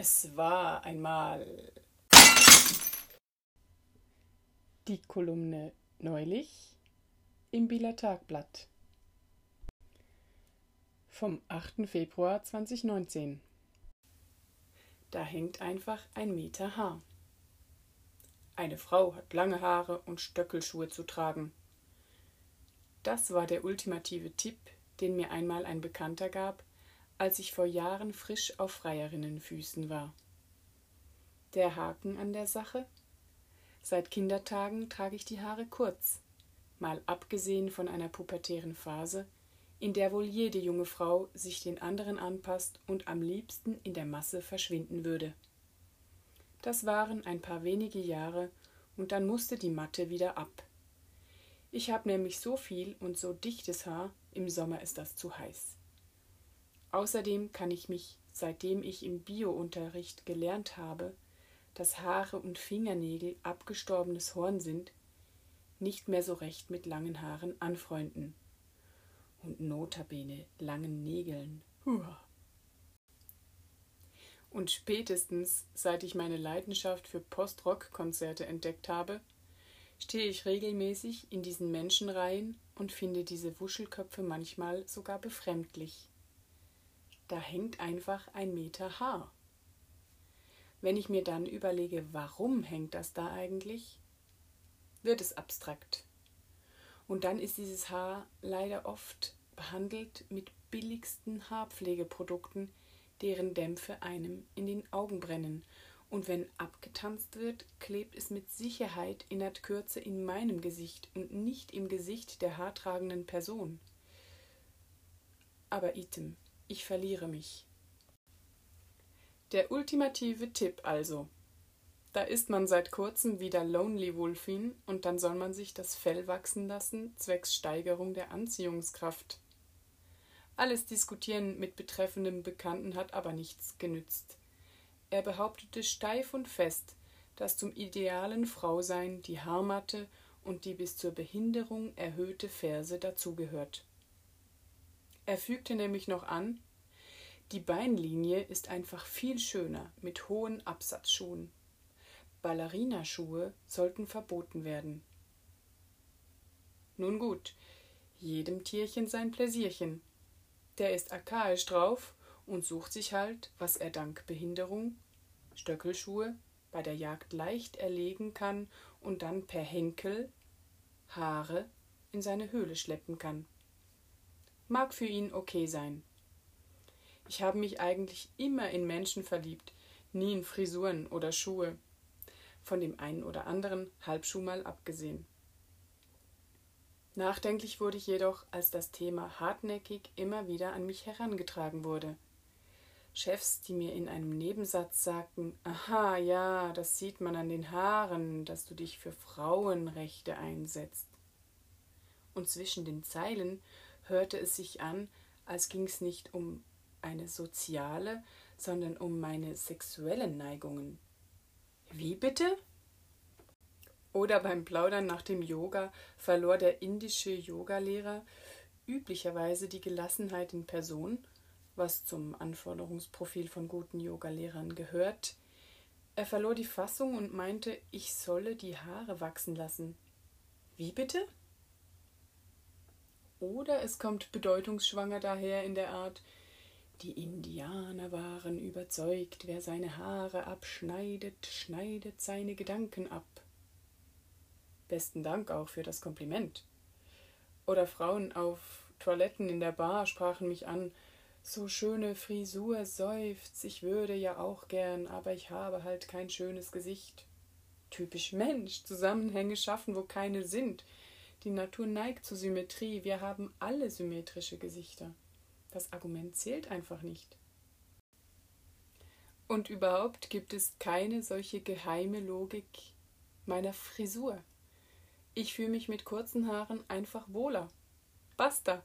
Es war einmal die Kolumne neulich im Bieler Tagblatt vom 8. Februar 2019. Da hängt einfach ein Meter Haar. Eine Frau hat lange Haare und Stöckelschuhe zu tragen. Das war der ultimative Tipp, den mir einmal ein Bekannter gab, als ich vor Jahren frisch auf Freierinnenfüßen war. Der Haken an der Sache? Seit Kindertagen trage ich die Haare kurz, mal abgesehen von einer pubertären Phase, in der wohl jede junge Frau sich den anderen anpasst und am liebsten in der Masse verschwinden würde. Das waren ein paar wenige Jahre, und dann musste die Matte wieder ab. Ich habe nämlich so viel und so dichtes Haar, im Sommer ist das zu heiß. Außerdem kann ich mich, seitdem ich im Biounterricht gelernt habe, dass Haare und Fingernägel abgestorbenes Horn sind, nicht mehr so recht mit langen Haaren anfreunden. Und notabene langen Nägeln. Huah. Und spätestens, seit ich meine Leidenschaft für Post-Rock-Konzerte entdeckt habe, stehe ich regelmäßig in diesen Menschenreihen und finde diese Wuschelköpfe manchmal sogar befremdlich da hängt einfach ein Meter Haar. Wenn ich mir dann überlege, warum hängt das da eigentlich, wird es abstrakt. Und dann ist dieses Haar leider oft behandelt mit billigsten Haarpflegeprodukten, deren Dämpfe einem in den Augen brennen. Und wenn abgetanzt wird, klebt es mit Sicherheit in der Kürze in meinem Gesicht und nicht im Gesicht der haartragenden Person. Aber item, ich verliere mich. Der ultimative Tipp also. Da ist man seit kurzem wieder Lonely Wolfin und dann soll man sich das Fell wachsen lassen, zwecks Steigerung der Anziehungskraft. Alles Diskutieren mit betreffendem Bekannten hat aber nichts genützt. Er behauptete steif und fest, dass zum idealen Frausein die Haarmatte und die bis zur Behinderung erhöhte Ferse dazugehört. Er fügte nämlich noch an, die Beinlinie ist einfach viel schöner mit hohen Absatzschuhen. Ballerinaschuhe sollten verboten werden. Nun gut, jedem Tierchen sein Pläsierchen. Der ist archaisch drauf und sucht sich halt, was er dank Behinderung, Stöckelschuhe, bei der Jagd leicht erlegen kann und dann per Henkel Haare in seine Höhle schleppen kann mag für ihn okay sein. Ich habe mich eigentlich immer in Menschen verliebt, nie in Frisuren oder Schuhe, von dem einen oder anderen Halbschuh mal abgesehen. Nachdenklich wurde ich jedoch, als das Thema hartnäckig immer wieder an mich herangetragen wurde. Chefs, die mir in einem Nebensatz sagten, aha, ja, das sieht man an den Haaren, dass du dich für Frauenrechte einsetzt. Und zwischen den Zeilen hörte es sich an, als ging es nicht um eine soziale, sondern um meine sexuellen Neigungen. Wie bitte? Oder beim Plaudern nach dem Yoga verlor der indische Yogalehrer üblicherweise die Gelassenheit in Person, was zum Anforderungsprofil von guten Yogalehrern gehört. Er verlor die Fassung und meinte, ich solle die Haare wachsen lassen. Wie bitte? Oder es kommt bedeutungsschwanger daher in der Art Die Indianer waren überzeugt, wer seine Haare abschneidet, schneidet seine Gedanken ab. Besten Dank auch für das Kompliment. Oder Frauen auf Toiletten in der Bar sprachen mich an, so schöne Frisur seufzt, ich würde ja auch gern, aber ich habe halt kein schönes Gesicht. Typisch Mensch, Zusammenhänge schaffen, wo keine sind, die Natur neigt zur Symmetrie. Wir haben alle symmetrische Gesichter. Das Argument zählt einfach nicht. Und überhaupt gibt es keine solche geheime Logik meiner Frisur. Ich fühle mich mit kurzen Haaren einfach wohler. Basta.